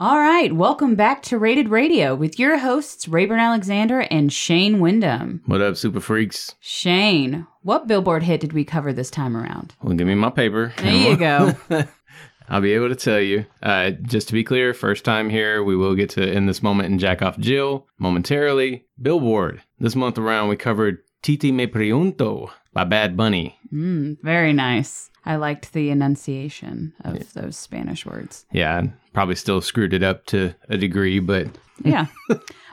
All right, welcome back to Rated Radio with your hosts Rayburn Alexander and Shane Wyndham. What up, super freaks? Shane, what Billboard hit did we cover this time around? Well, give me my paper. There you go. I'll be able to tell you. Uh, just to be clear, first time here, we will get to In This Moment and jack off Jill momentarily. Billboard. This month around, we covered Titi Me Pregunto by Bad Bunny. Mm, very nice. I liked the enunciation of those Spanish words. Yeah, I probably still screwed it up to a degree, but Yeah.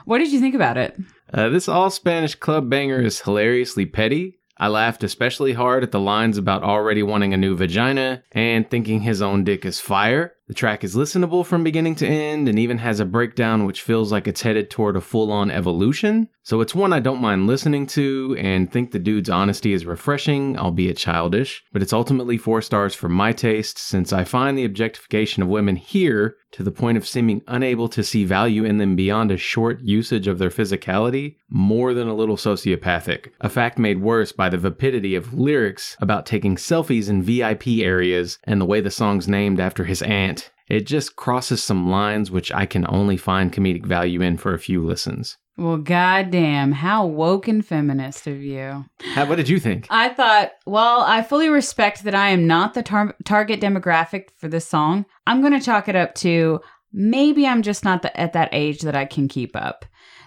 what did you think about it? uh, this all Spanish club banger is hilariously petty. I laughed especially hard at the lines about already wanting a new vagina and thinking his own dick is fire. The track is listenable from beginning to end and even has a breakdown which feels like it's headed toward a full on evolution. So it's one I don't mind listening to and think the dude's honesty is refreshing, albeit childish. But it's ultimately four stars for my taste since I find the objectification of women here to the point of seeming unable to see value in them beyond a short usage of their physicality more than a little sociopathic. A fact made worse by the vapidity of lyrics about taking selfies in VIP areas and the way the song's named after his aunt. It just crosses some lines which I can only find comedic value in for a few listens. Well, goddamn, how woke and feminist of you. How, what did you think? I thought, well, I fully respect that I am not the tar- target demographic for this song. I'm going to chalk it up to maybe I'm just not the, at that age that I can keep up.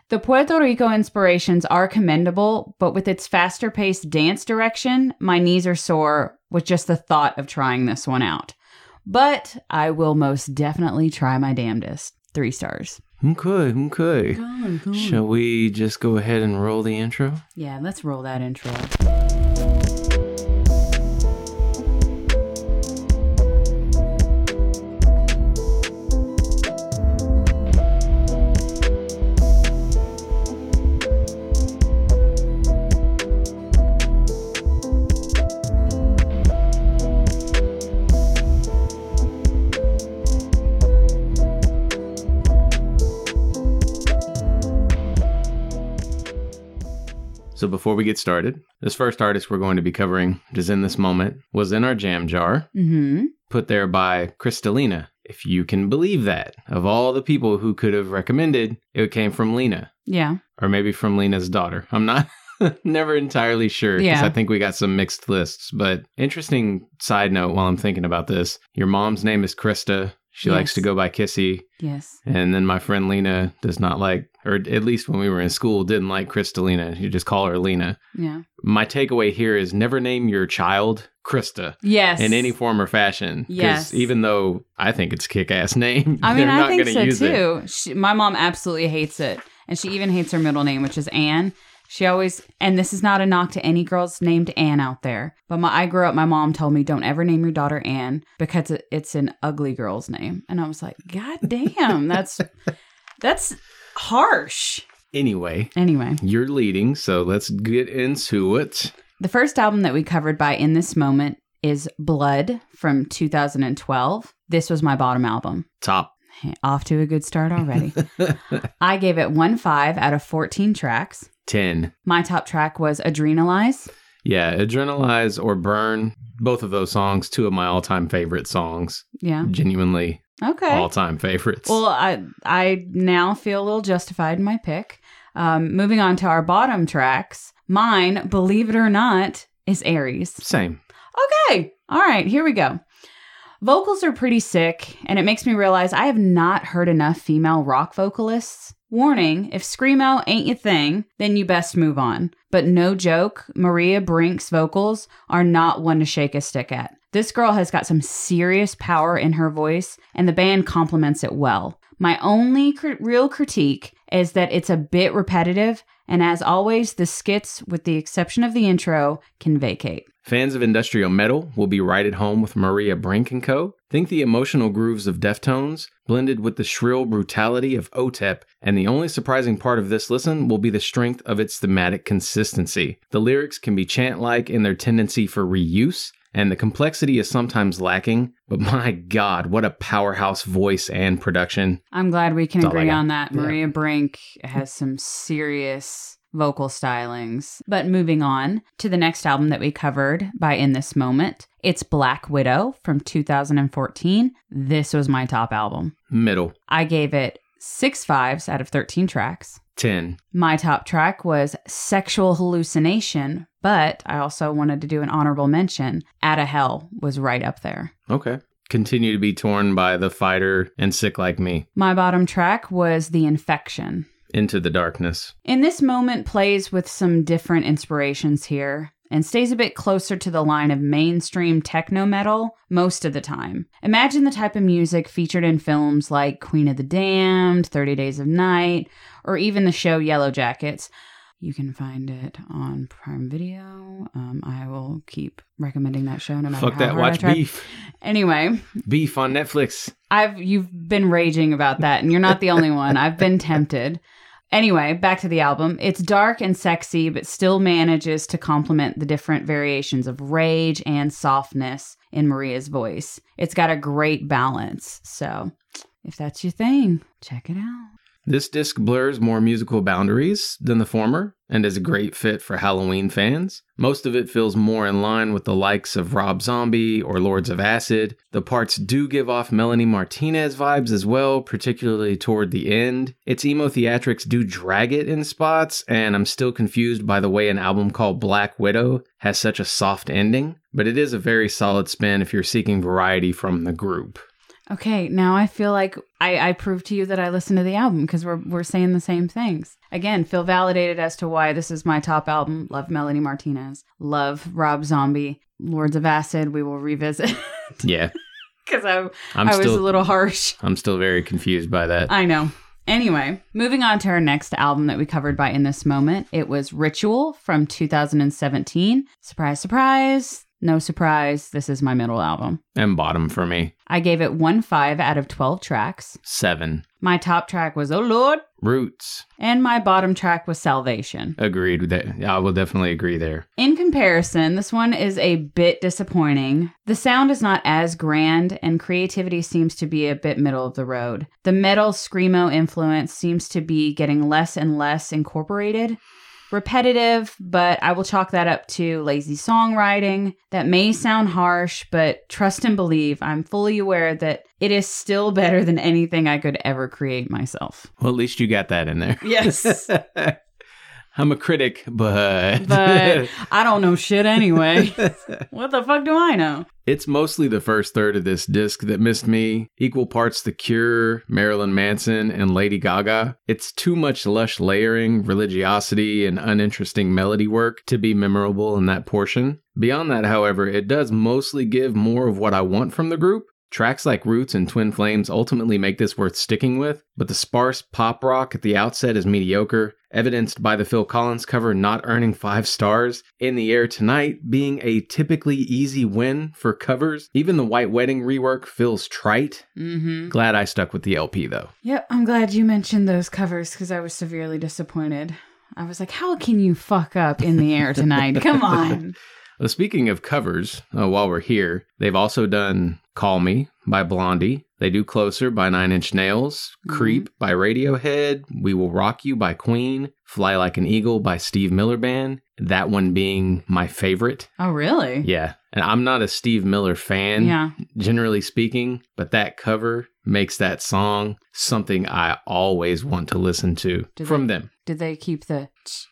The Puerto Rico inspirations are commendable, but with its faster paced dance direction, my knees are sore with just the thought of trying this one out. But I will most definitely try my damnedest. Three stars. Okay, okay. Shall we just go ahead and roll the intro? Yeah, let's roll that intro. So before we get started, this first artist we're going to be covering, which is in this moment, was in our jam jar, Mm-hmm. put there by Crystalina. If you can believe that, of all the people who could have recommended, it came from Lena, Yeah. or maybe from Lena's daughter. I'm not never entirely sure because Yeah. I think we got some mixed lists. But interesting side note while I'm thinking about this, your mom's name is Krista. She likes to go by Kissy. Yes. And then my friend Lena does not like, or at least when we were in school, didn't like Crystalina. You just call her Lena. Yeah. My takeaway here is never name your child Krista Yes. in any form or fashion. Yes. even though I think it's a kick ass name, I mean, they're I not think so to use it. too. She, my mom absolutely hates it, and she even hates her middle name, which is Anne. She always, and this is not a knock to any girls named Anne out there, but my I grew up. My mom told me don't ever name your daughter Anne because it's an ugly girl's name, and I was like, God damn, that's that's harsh. Anyway, Anyway, you're leading, so let's get into it. the first album that we covered by In This Moment is Blood from 2012. This was my bottom album. Top. Off to a good start already. I gave it one five out of 14 tracks. 10. My top track was Adrenalize. Yeah, Adrenalize or Burn, both of those songs, two of my all time favorite songs. Yeah. Genuinely Okay. all time favorites. Well, I I now feel a little justified in my pick. Um, moving on to our bottom tracks. Mine, believe it or not, is Aries. Same. Okay. All right, here we go. Vocals are pretty sick, and it makes me realize I have not heard enough female rock vocalists. Warning if Screamo ain't your thing, then you best move on. But no joke, Maria Brink's vocals are not one to shake a stick at. This girl has got some serious power in her voice, and the band complements it well. My only cr- real critique is that it's a bit repetitive, and as always, the skits, with the exception of the intro, can vacate. Fans of industrial metal will be right at home with Maria Brink and Co. Think the emotional grooves of Deftones, blended with the shrill brutality of OTEP, and the only surprising part of this listen will be the strength of its thematic consistency. The lyrics can be chant like in their tendency for reuse, and the complexity is sometimes lacking, but my god, what a powerhouse voice and production. I'm glad we can That's agree on that. Yeah. Maria Brink has some serious vocal stylings. But moving on to the next album that we covered by In This Moment, it's Black Widow from 2014. This was my top album. Middle. I gave it six fives out of 13 tracks. 10. My top track was Sexual Hallucination, but I also wanted to do an honorable mention. Out of Hell was right up there. Okay. Continue to be torn by The Fighter and Sick Like Me. My bottom track was The Infection. Into the Darkness. In this moment, plays with some different inspirations here and stays a bit closer to the line of mainstream techno metal most of the time. Imagine the type of music featured in films like Queen of the Damned, 30 Days of Night, or even the show Yellow Jackets. You can find it on Prime Video. Um, I will keep recommending that show no matter Fuck how that. hard I Watch try. Beef. Anyway, Beef on Netflix. I've you've been raging about that, and you're not the only one. I've been tempted. Anyway, back to the album. It's dark and sexy, but still manages to complement the different variations of rage and softness in Maria's voice. It's got a great balance. So, if that's your thing, check it out. This disc blurs more musical boundaries than the former and is a great fit for Halloween fans. Most of it feels more in line with the likes of Rob Zombie or Lords of Acid. The parts do give off Melanie Martinez vibes as well, particularly toward the end. Its emo theatrics do drag it in spots, and I'm still confused by the way an album called Black Widow has such a soft ending, but it is a very solid spin if you're seeking variety from the group. Okay, now I feel like I, I proved to you that I listened to the album because we're we're saying the same things. Again, feel validated as to why this is my top album. Love Melanie Martinez. Love Rob Zombie. Lords of Acid. We will revisit Yeah, because I I'm I was still a little harsh. I'm still very confused by that. I know. Anyway, moving on to our next album that we covered by In This Moment. It was Ritual from 2017. Surprise, surprise. No surprise. This is my middle album. and bottom for me. I gave it one five out of 12 tracks. Seven. My top track was Oh Lord, Roots. and my bottom track was Salvation. Agreed with that. I will definitely agree there. In comparison, this one is a bit disappointing. The sound is not as grand, and creativity seems to be a bit middle of the road. The metal screamo influence seems to be getting less and less incorporated. Repetitive, but I will chalk that up to lazy songwriting. That may sound harsh, but trust and believe, I'm fully aware that it is still better than anything I could ever create myself. Well, at least you got that in there. Yes. I'm a critic, but But I don't know shit anyway. what the fuck do I know? it's mostly the first third of this disc that missed me. Equal parts The Cure, Marilyn Manson, and Lady Gaga. It's too much lush layering, religiosity, and uninteresting melody work to be memorable in that portion. Beyond that, however, it does mostly give more of what I want from the group. Tracks like Roots and Twin Flames ultimately make this worth sticking with, but the sparse pop rock at the outset is mediocre, evidenced by the Phil Collins cover not earning five stars, In the Air Tonight being a typically easy win for covers. Even the White Wedding rework feels trite. Mm-hmm. Glad I stuck with the LP though. Yep, I'm glad you mentioned those covers because I was severely disappointed. I was like, how can you fuck up in the air tonight? Come on. Well, speaking of covers, uh, while we're here, they've also done Call Me by Blondie. They do Closer by Nine Inch Nails, Mhm. Creep by Radiohead, We Will Rock You by Queen, Fly Like an Eagle by Steve Miller Band. That one being my favorite. Oh, really? Yeah. And I'm not a Steve Miller fan, Yeah. generally speaking, but that cover makes that song something I always want to listen to Do from they- them. Did they keep the? ch-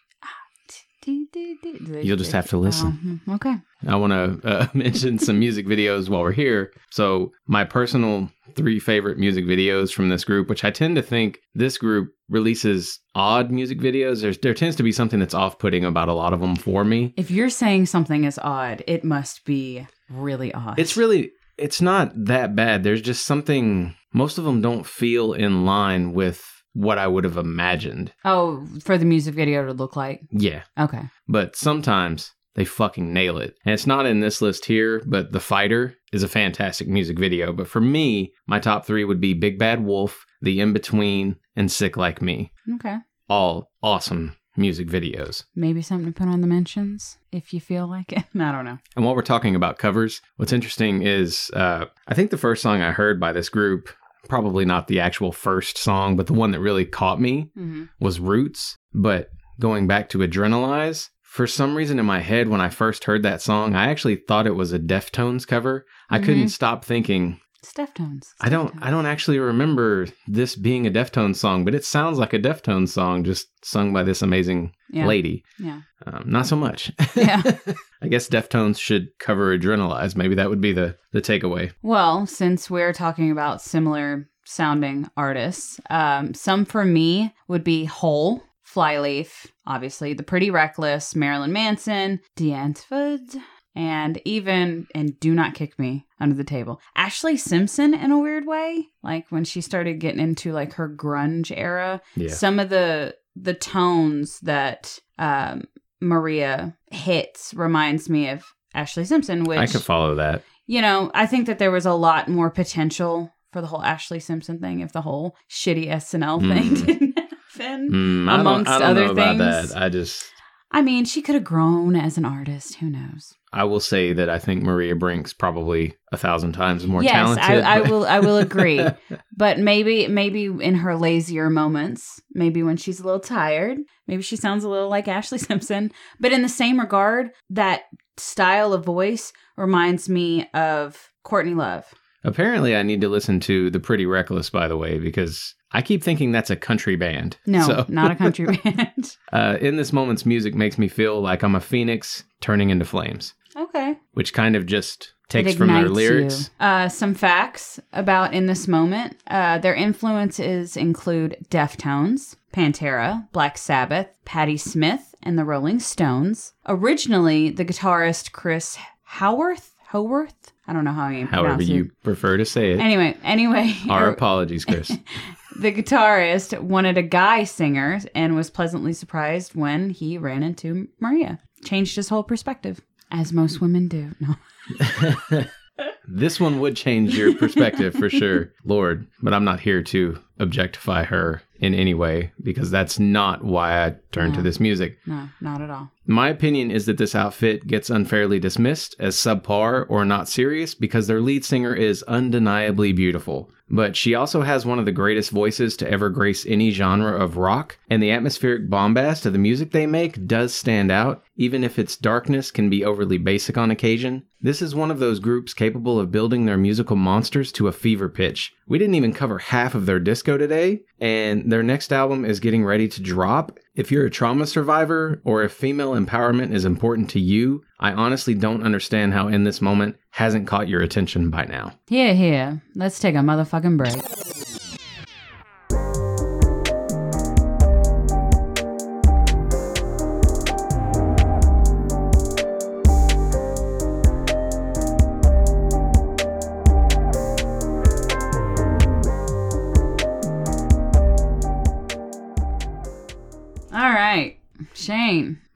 Do You'll just have to listen. Oh, hmm, okay. I want to uh, mention some music videos while we're here. So, my personal three favorite music videos from this group, which I tend to think this group releases odd music videos. There's there tends to be something that's off-putting about a lot of them for me. If you're saying something is odd, it must be really odd. It's really it's not that bad. There's just something most of them don't feel in line with what I would have imagined. oh for the music video to look like. Yeah. Okay. but sometimes they fucking nail it. And it's not in this list here, but The Fighter is a fantastic music video. But for me, my top three would be Big Bad Wolf, The In Between, and Sick Like Me. Okay. All awesome music videos. Maybe something to put on the mentions if you feel like it. I don't know. And while we're talking about covers, what's interesting is uh, I think the first song I heard by this group, probably not the actual first song, but the one that really caught me Mm-hmm. was Roots. But going back to Adrenalize. For some reason in my head, when I first heard that song, I actually thought it was a Deftones cover. I Mhm. couldn't stop thinking, Deftones. I don't I don't actually remember this being a Deftones song, but it sounds like a Deftones song just sung by this amazing Yeah. lady. Yeah. Um, not so much. Yeah. I guess Deftones should cover Adrenalize. Maybe that would be the the takeaway. Well, since we're talking about similar sounding artists, um, some for me would be Hole, Flyleaf, obviously, The Pretty Reckless, Marilyn Manson, Die Antwoord, and even, and Do Not Kick Me Under the Table. Ashlee Simpson, in a weird way, like when she started getting into like her grunge era, Yeah. some of the the tones that um, Maria hits reminds me of Ashlee Simpson, which I could follow that. you know, I think that there was a lot more potential for the whole Ashlee Simpson thing if the whole shitty SNL thing Mm. didn't happen. Mm, I Amongst don't, I don't other know about things. that. I just I mean, she could have grown as an artist. Who knows? I will say that I think Maria Brink's probably a thousand times more yes, talented. I, I will. I will agree. but maybe, maybe in her lazier moments, maybe when she's a little tired, maybe she sounds a little like Ashlee Simpson. But in the same regard, that style of voice reminds me of Courtney Love. Apparently, I need to listen to The Pretty Reckless, by the way, because I keep thinking that's a country band. No, So- not a country band. Uh, in this moment's music makes me feel like I'm a phoenix turning into flames, Okay. which kind of just takes from their lyrics. Uh, some facts about in this moment. Uh, their influences include Deftones, Pantera, Black Sabbath, Patti Smith, and the Rolling Stones. Originally, the guitarist Chris Howorth, Howorth, I don't know how you pronounce However, you prefer to say it. Anyway, anyway, Our apologies, Chris. the guitarist wanted a guy singer and was pleasantly surprised when he ran into Maria. Changed his whole perspective, as most women do. No. this one would change your perspective for sure, Lord. But I'm not here to objectify her in any way because that's not why I turned to this music. No, not at all. My opinion is that this outfit gets unfairly dismissed as subpar or not serious because their lead singer is undeniably beautiful. But she also has one of the greatest voices to ever grace any genre of rock, and the atmospheric bombast of the music they make does stand out, even if its darkness can be overly basic on occasion. This is one of those groups capable of building their musical monsters to a fever pitch. We didn't even cover half of their disco today, and their next album is getting ready to drop. If you're a trauma survivor or if female empowerment is important to you, I honestly don't understand how In This Moment hasn't caught your attention by now. Here, here. Let's take a motherfucking break.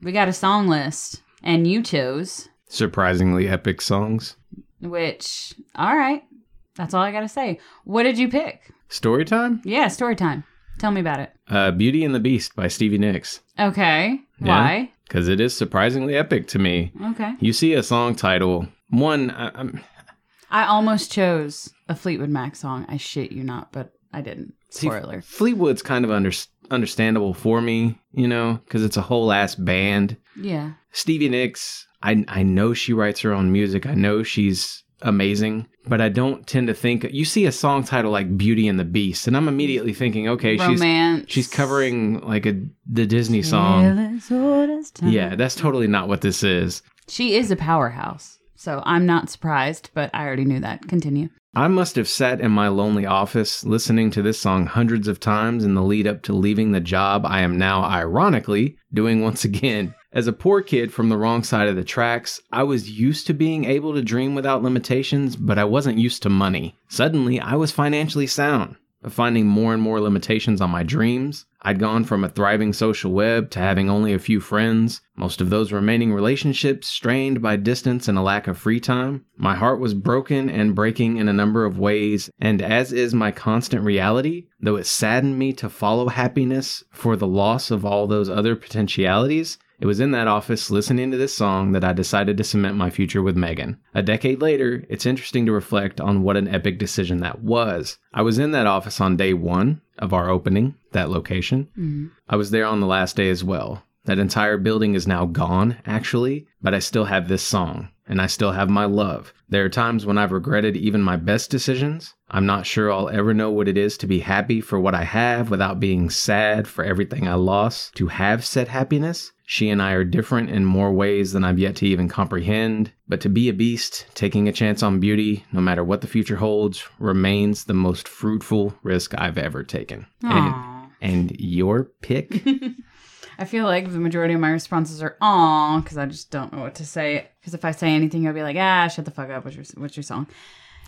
We got a song list, and you chose Surprisingly epic songs. which, all right, that's all I got to say. What did you pick? Story time? Yeah, story time. Tell me about it. Uh, Beauty and the Beast by Stevie Nicks. Okay. Yeah. Why? Because it is surprisingly epic to me. Okay. You see a song title, one, I, I'm, I almost chose a Fleetwood Mac song. I shit you not, but I didn't. See, Spoiler. Fleetwood's kind of under, understandable for me, you know, because it's a whole ass band. Yeah. Stevie Nicks, I I know she writes her own music. I know she's amazing, but I don't tend to think you see a song title like Beauty and the Beast, and I'm immediately thinking, okay, Romance. she's she's covering like a the Disney song. Till as old as time. Yeah, that's totally not what this is. She is a powerhouse. So I'm not surprised, but I already knew that. Continue. I must have sat in my lonely office listening to this song hundreds of times in the lead up to leaving the job I am now ironically doing once again. As a poor kid from the wrong side of the tracks, I was used to being able to dream without limitations, but I wasn't used to money. Suddenly, I was financially sound, but finding more and more limitations on my dreams. I'd gone from a thriving social web to having only a few friends, most of those remaining relationships strained by distance and a lack of free time. My heart was broken and breaking in a number of ways, and as is my constant reality, though it saddened me to follow happiness for the loss of all those other potentialities, it was in that office listening to this song that I decided to cement my future with Megan. A decade later, it's interesting to reflect on what an epic decision that was. I was in that office on day one of our opening, that location. Mhm. I was there on the last day as well. That entire building is now gone, actually, but I still have this song, and I still have my love. There are times when I've regretted even my best decisions. I'm not sure I'll ever know what it is to be happy for what I have without being sad for everything I lost to have said happiness. She and I are different in more ways than I've yet to even comprehend, but to be a beast, taking a chance on beauty, no matter what the future holds, remains the most fruitful risk I've ever taken. And, and your pick? I feel like the majority of my responses are "aw" because I just don't know what to say. Because if I say anything, I'll be like, "Ah, shut the fuck up." What's your What's your song?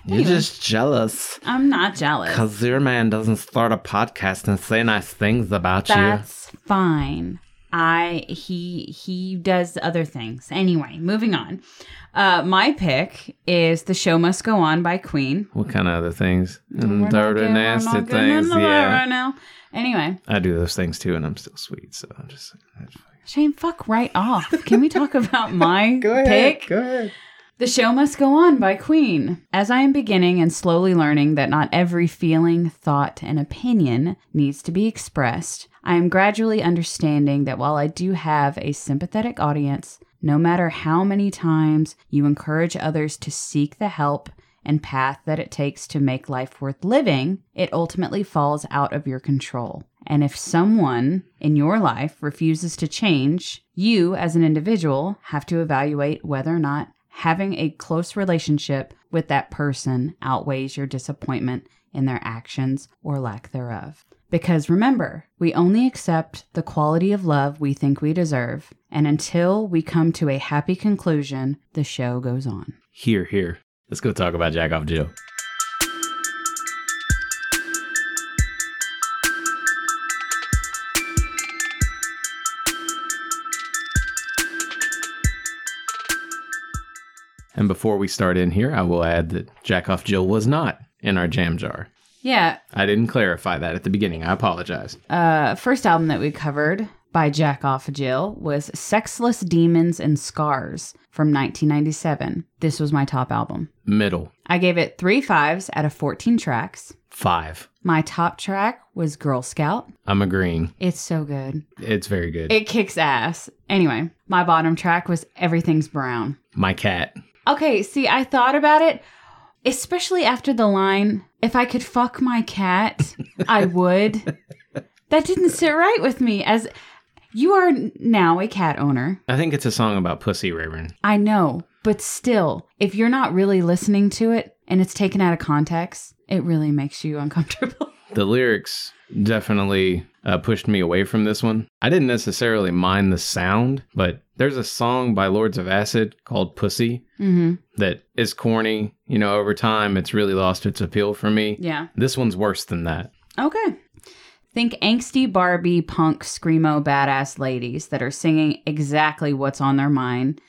You're just jealous. I'm not jealous. Because your man doesn't start a podcast and say nice things about you. That's fine. I he he does other things. Anyway, moving on. Uh, my pick is "The Show Must Go On" by Queen. What kind of other things? We're And not dirty, we're nasty things. Yeah. right now. Anyway, I do those things too, and I'm still sweet, so I'm just. Shane, fuck right off. Can we talk about my pick? Go ahead. The Show Must Go On by Queen. As I am beginning and slowly learning that not every feeling, thought, and opinion needs to be expressed, I am gradually understanding that while I do have a sympathetic audience, no matter how many times you encourage others to seek the help and path that it takes to make life worth living, it ultimately falls out of your control. And if someone in your life refuses to change, you as an individual have to evaluate whether or not having a close relationship with that person outweighs your disappointment in their actions or lack thereof. Because remember, we only accept the quality of love we think we deserve, and until we come to a happy conclusion, the show goes on. Here, here. Let's go talk about Jack Off Jill. And before we start in here, I will add that Jack Off Jill was not in our jam jar. Yeah, I didn't clarify that at the beginning. I apologize. uh, first album that we covered by Jack Off Jill was Sexless Demons and Scars from 1997. This was my top album. Middle. I gave it three fives out of 14 tracks. Five. My top track was Girl Scout. I'm agreeing. It's so good. It's very good. It kicks ass. Anyway, my bottom track was Everything's Brown. My cat. Okay, see, I thought about it, especially after the line, if I could fuck my cat, I would. That didn't sit right with me as you are now a cat owner. I think it's a song about pussy, Raven. I know, but still, if you're not really listening to it and it's taken out of context, it really makes you uncomfortable. The lyrics definitely uh, pushed me away from this one. I didn't necessarily mind the sound, but there's a song by Lords of Acid called Pussy mm-hmm. that is corny. You know, over time, it's really lost its appeal for me. Yeah. This one's worse than that. Okay. Think angsty Barbie, punk, screamo, badass ladies that are singing exactly what's on their mind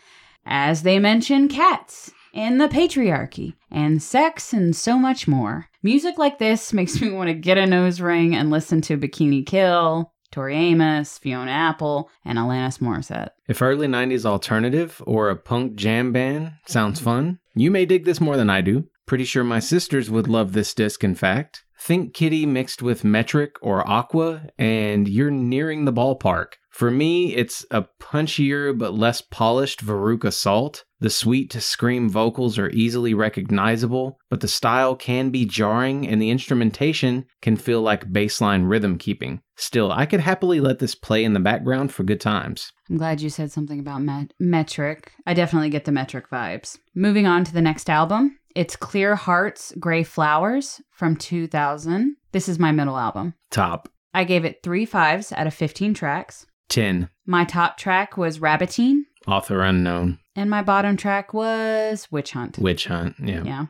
as they mention cats and the patriarchy and sex and so much more. Music like this makes me want to get a nose ring and listen to Bikini Kill, Tori Amos, Fiona Apple, and Alanis Morissette. If early 90s alternative or a punk jam band sounds fun, you may dig this more than I do. Pretty sure my sisters would love this disc, in fact. Think Kittie mixed with Metric or Aqua, and you're nearing the ballpark. For me, it's a punchier but less polished Veruca Salt. The sweet to scream vocals are easily recognizable, but the style can be jarring and the instrumentation can feel like baseline rhythm keeping. Still, I could happily let this play in the background for good times. I'm glad you said something about met- metric. I definitely get the metric vibes. Moving on to the next album. It's Clear Hearts, Grey Flowers from 2000. This is my middle album. Top I gave it three fives out of 15 tracks. 10. My top track was Rabbitine, Author unknown. and my bottom track was Witch Hunt. Witch hunt. Yeah. Yeah.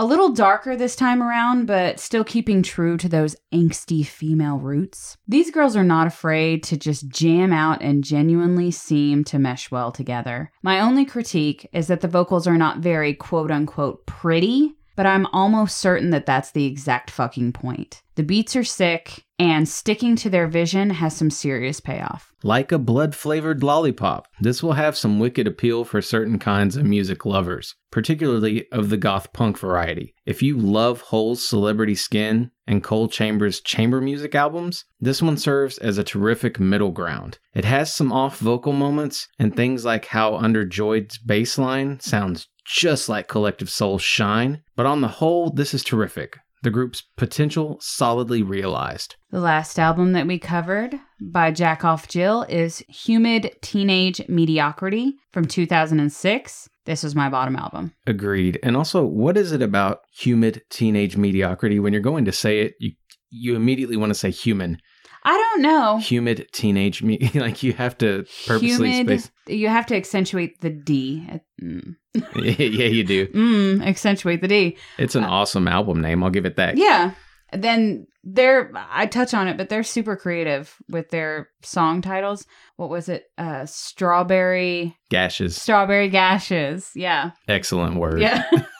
A little darker this time around, but still keeping true to those angsty female roots. These girls are not afraid to just jam out and genuinely seem to mesh well together. My only critique is that the vocals are not very quote unquote pretty, but I'm almost certain that that's the exact fucking point. The beats are sick, and sticking to their vision has some serious payoff. Like a blood flavored lollipop, this will have some wicked appeal for certain kinds of music lovers, particularly of the goth punk variety. If you love Hole's celebrity skin, and Coal Chamber's chamber music albums, this one serves as a terrific middle ground. It has some off vocal moments and things like how Under Joy's bass line sounds just like Collective Soul's Shine, but on the whole, this is terrific. The group's potential solidly realized. The last album that we covered by Jack Off Jill is Humid Teenage Mediocrity from 2006. This was my bottom album. Agreed. And also, what is it about humid teenage mediocrity? When you're going to say it, you you immediately want to say human. I don't know. Humid teenage me like you have to purposely Humid, space. you have to accentuate the D. Mm. yeah, you do. Mm, accentuate the D. It's an awesome album name. I'll give it that. Yeah. Then they're I touch on it, but they're super creative with their song titles. What was it? Uh Strawberry Gashes. Strawberry Gashes. Yeah. Excellent word. Yeah.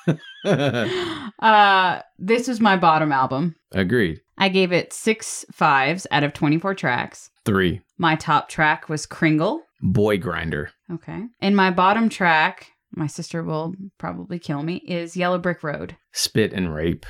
uh this is my bottom album. Agreed. I gave it six fives out of 24 tracks. Three. My top track was Kringle. Boy Grinder. Okay. And my bottom track, my sister will probably kill me, is Yellow Brick Road. Spit and Rape.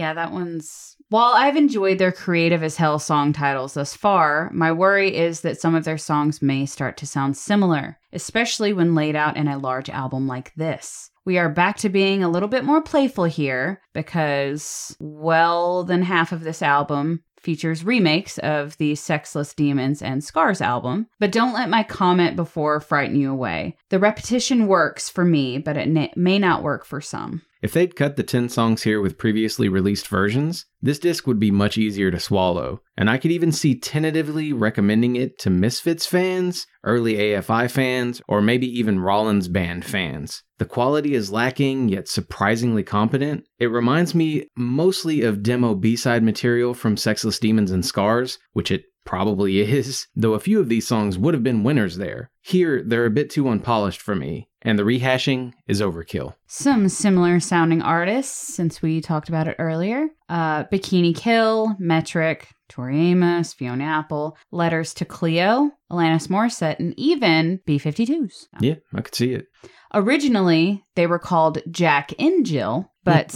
Yeah, that one's. While I've enjoyed their creative as hell song titles thus far, my worry is that some of their songs may start to sound similar, especially when laid out in a large album like this. We are back to being a little bit more playful here because well than half of this album features remakes of the Sexless Demons and Scars album, but don't let my comment before frighten you away. The repetition works for me, but it may not work for some. If they'd cut the 10 songs here with previously released versions, this disc would be much easier to swallow, and I could even see tentatively recommending it to Misfits fans, early AFI fans, or maybe even Rollins Band fans. The quality is lacking, yet surprisingly competent. It reminds me mostly of demo B side material from Sexless Demons and Scars, which it probably is, though a few of these songs would have been winners there. Here, they're a bit too unpolished for me, and the rehashing is overkill. Some similar sounding artists, since we talked about it earlier uh, Bikini Kill, Metric, Tori Amos, Fiona Apple, Letters to Cleo, Alanis Morissette, and even B 52s. Yeah, I could see it. Originally, they were called Jack and Jill, but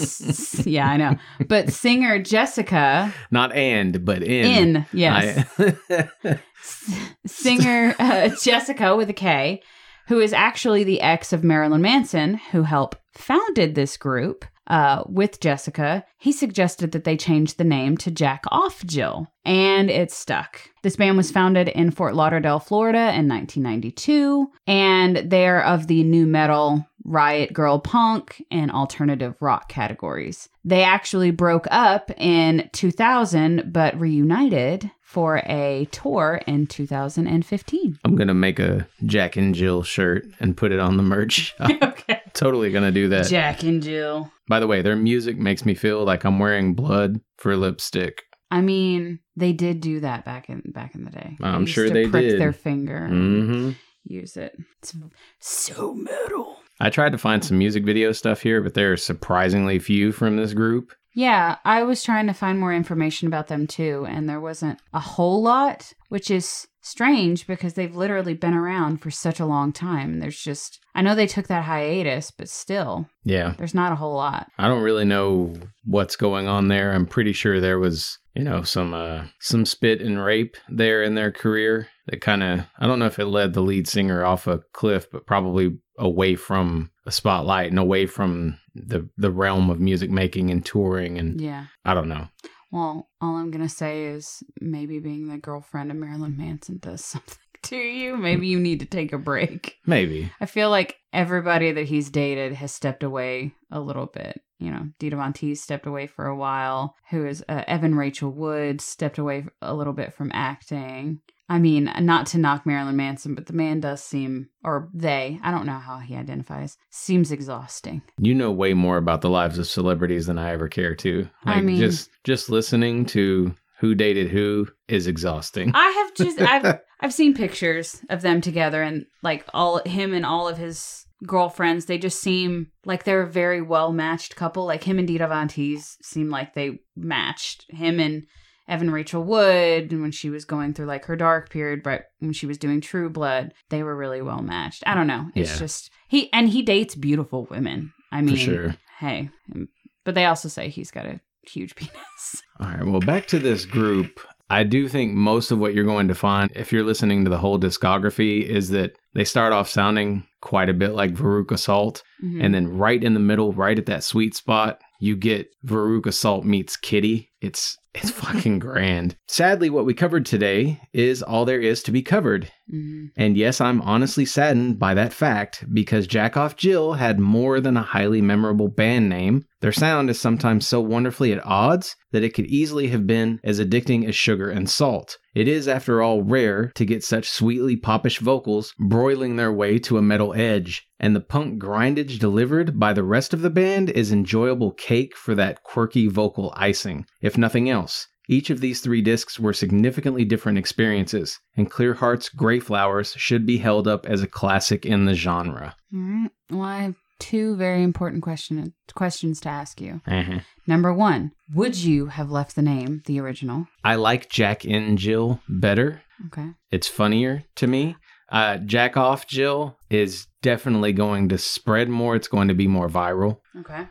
yeah, I know. But singer Jessica Not and, but in. in, yes, I- singer uh, Jessica with a K, who is actually the ex of Marilyn Manson, who helped founded this group uh, with Jessica. He suggested that they change the name to Jack Off Jill, and it stuck. This band was founded in Fort Lauderdale, Florida, in 1992, and they're of the nu metal, riot girl punk, and alternative rock categories. They actually broke up in 2000, but reunited for a tour in 2015. I'm going to make a Jack and Jill shirt and put it on the merch. Okay. totally going to do that. Jack and Jill. By the way, their music makes me feel like I'm wearing blood for lipstick. I mean, they did do that back in back in the day. I'm sure to they prick did. Their finger, hmm use it. It's so metal. I tried to find some music video stuff here, but there are surprisingly few from this group. Yeah, I was trying to find more information about them too, and there wasn't a whole lot, which is strange because they've literally been around for such a long time. There's just, I know they took that hiatus, but still, Yeah, there's not a whole lot. I don't really know what's going on there. I'm pretty sure there was, you know, some uh some spit and rape there in their career that kind of I don't know if it led the lead singer off a cliff, but probably away from a spotlight and away from the the realm of music making and touring and Yeah. I don't know. Well, all I'm going to say is maybe being the girlfriend of Marilyn Manson does something to you. Maybe you need to take a break. Maybe. I feel like everybody that he's dated has stepped away a little bit. You know, Dita Von Teese stepped away for a while. Who is uh, Evan Rachel Wood stepped away a little bit from acting. I mean, not to knock Marilyn Manson, but the man does seem, or they, I don't know how he identifies, seems exhausting. You know way more about the lives of celebrities than I ever care to. I mean- just just listening to who dated who is exhausting. I have just, I've, I've seen pictures of them together and like all him and all of his girlfriends. They just seem like they're a very well matched couple. Like him and Dita Von Teese seem like they matched. Him and Evan Rachel Wood, and when she was going through like her dark period, but when she was doing True Blood, they were really well matched. I don't know. It's Yeah. just he and he dates beautiful women. I mean, for sure. hey, but they also say he's got a huge penis. All right, well, back to this group. I do think most of what you're going to find if you're listening to the whole discography is that they start off sounding quite a bit like Veruca Salt. Mhm. And then right in the middle, right at that sweet spot, you get Veruca Salt meets Kittie. It's it's fucking grand. Sadly, what we covered today is all there is to be covered. Mhm. And yes, I'm honestly saddened by that fact because Jack Off Jill had more than a highly memorable band name. Their sound is sometimes so wonderfully at odds that it could easily have been as addicting as sugar and salt. It is, after all, rare to get such sweetly popish vocals broiling their way to a metal edge, and the punk grindage delivered by the rest of the band is enjoyable cake for that quirky vocal icing, if nothing else. Each of these three discs were significantly different experiences, and Clear Heart's Grey Flowers should be held up as a classic in the genre. All right. Well, I have two very important question questions to ask you. Uh-huh. Number one, would you have left the name the original? I like Jack and Jill better. Okay. It's funnier to me. Uh, Jack Off Jill is definitely going to spread more. It's going to be more viral. Okay.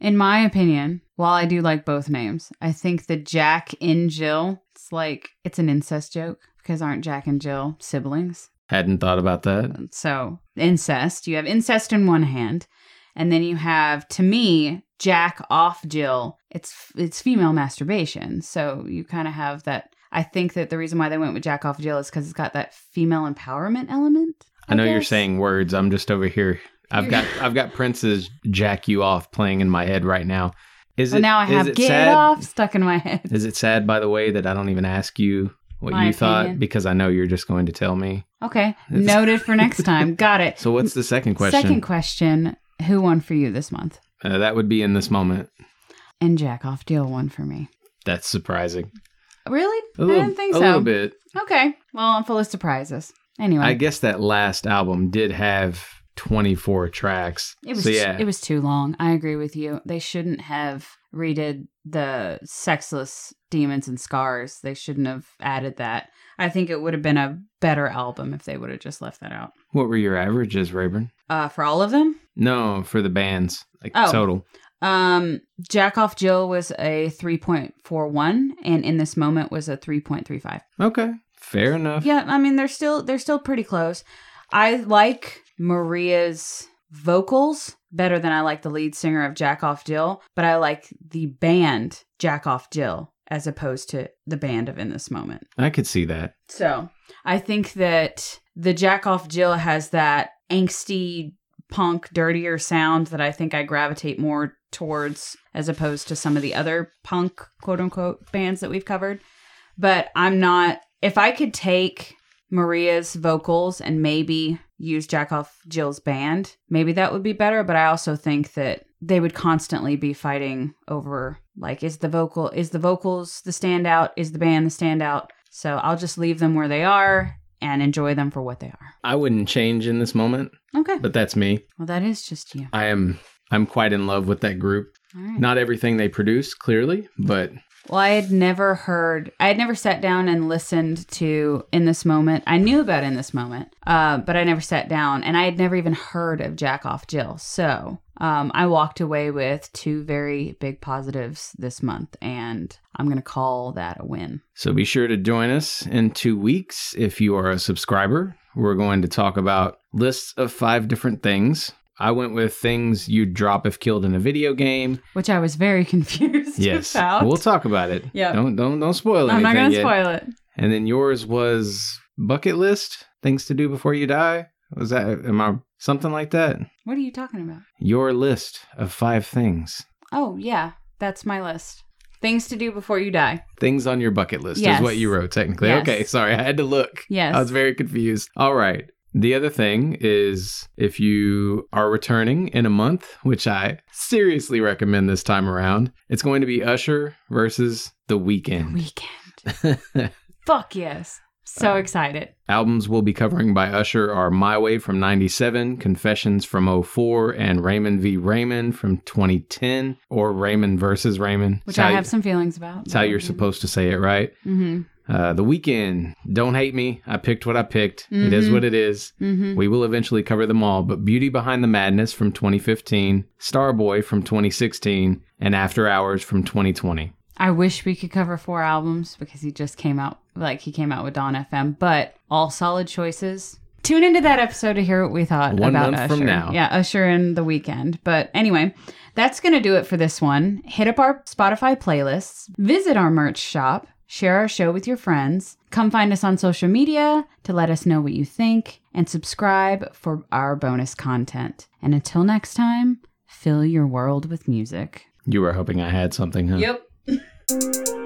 In my opinion, while I do like both names, I think the Jack in Jill, it's like it's an incest joke because aren't Jack and Jill siblings? Hadn't thought about that. So, incest, you have incest in one hand, and then you have to me Jack off Jill. It's it's female masturbation. So, you kind of have that I think that the reason why they went with Jack off Jill is cuz it's got that female empowerment element. I know you're saying words. I'm just over here. I've got I've got Prince's "Jack You Off" playing in my head right now. Is Well, it now I have get sad? off stuck in my head. Is it sad, by the way, that I don't even ask you what My you thought because I know you're just going to tell me. Okay, It's- noted for next time. Got it. So what's the second question? Second question: Who won for you this month? Uh, that would be in this moment. And Jack off Deal won for me. That's surprising. Really? A little, I didn't think a so. A little bit. Okay. Well, I'm full of surprises. Anyway, I guess that last album did have 24 tracks. it was so yeah, it was too long. I agree with you. They shouldn't have redid the sexless demons and scars. They shouldn't have added that. I think it would have been a better album if they would have just left that out. what were your averages, Rayburn? Uh, for all of them, No, for the bands, like Oh. total. um, Jack Off Jill was a 3.41, and in this moment was a 3.35. Okay, fair enough. Yeah, I mean they're still they're still pretty close. I like Maria's vocals better than I like the lead singer of Jack Off Jill, but I like the band Jack Off Jill as opposed to the band of In This Moment. I could see that. So I think that the Jack Off Jill has that angsty punk dirtier sound that I think I gravitate more towards as opposed to some of the other punk quote unquote bands that we've covered. But I'm not if I could take Maria's vocals and maybe use Jack Off Jill's band, maybe that would be better. But I also think that they would constantly be fighting over like is the vocal is the vocals the standout, is the band the standout. So I'll just leave them where they are and enjoy them for what they are. I wouldn't change in this moment, Okay. but that's me. Well, that is just you. I am I'm quite in love with that group. Right. Not everything they produce, clearly, but Well, I had never heard, I had never sat down and listened to In This Moment. I knew about In This Moment, uh, but I never sat down and I had never even heard of Jack Off Jill. So um, I walked away with two very big positives this month, and I'm going to call that a win. So be sure to join us in two weeks if you are a subscriber. We're going to talk about lists of five different things. I went with things you'd drop if killed in a video game. Which I was very confused Yes, about. we'll talk about it. Yeah. don't don't don't spoil I'm not going to yet. spoil it. And then yours was bucket list things to do before you die. Was that am I something like that? What are you talking about? Your list of five things. Oh, yeah, that's my list. Things to do before you die. Things on your bucket list Yes. is what you wrote technically. Yes. Okay, sorry, I had to look. Yes. I was very confused. All right. The other thing is if you are returning in a month, which I seriously recommend this time around, it's going to be Usher versus The Weeknd. Weekend. Fuck yes. So excited. Albums we'll be covering by Usher are My Way from 97, Confessions from 04, and Raymond v. Raymond from 2010, or Raymond versus Raymond. Which I you- have some feelings about. It's how you're supposed to say it, right? Mm-hmm. Uh, the Weeknd. Don't hate me. I picked what I picked. It is Mhm. what it is. Mm-hmm. We will eventually cover them all, but Beauty Behind the Madness from 2015, Starboy from 2016, and After Hours from 2020. I wish we could cover four albums because he just came out, like he came out with Dawn FM, but all solid choices. Tune into that episode to hear what we thought One about month Usher. from now. Yeah, Usher and the Weeknd. But anyway, that's going to do it for this one. Hit up our Spotify playlists, visit our merch shop, share our show with your friends, come find us on social media to let us know what you think, and subscribe for our bonus content. And until next time, fill your world with music. You were hoping I had something, huh? Yep.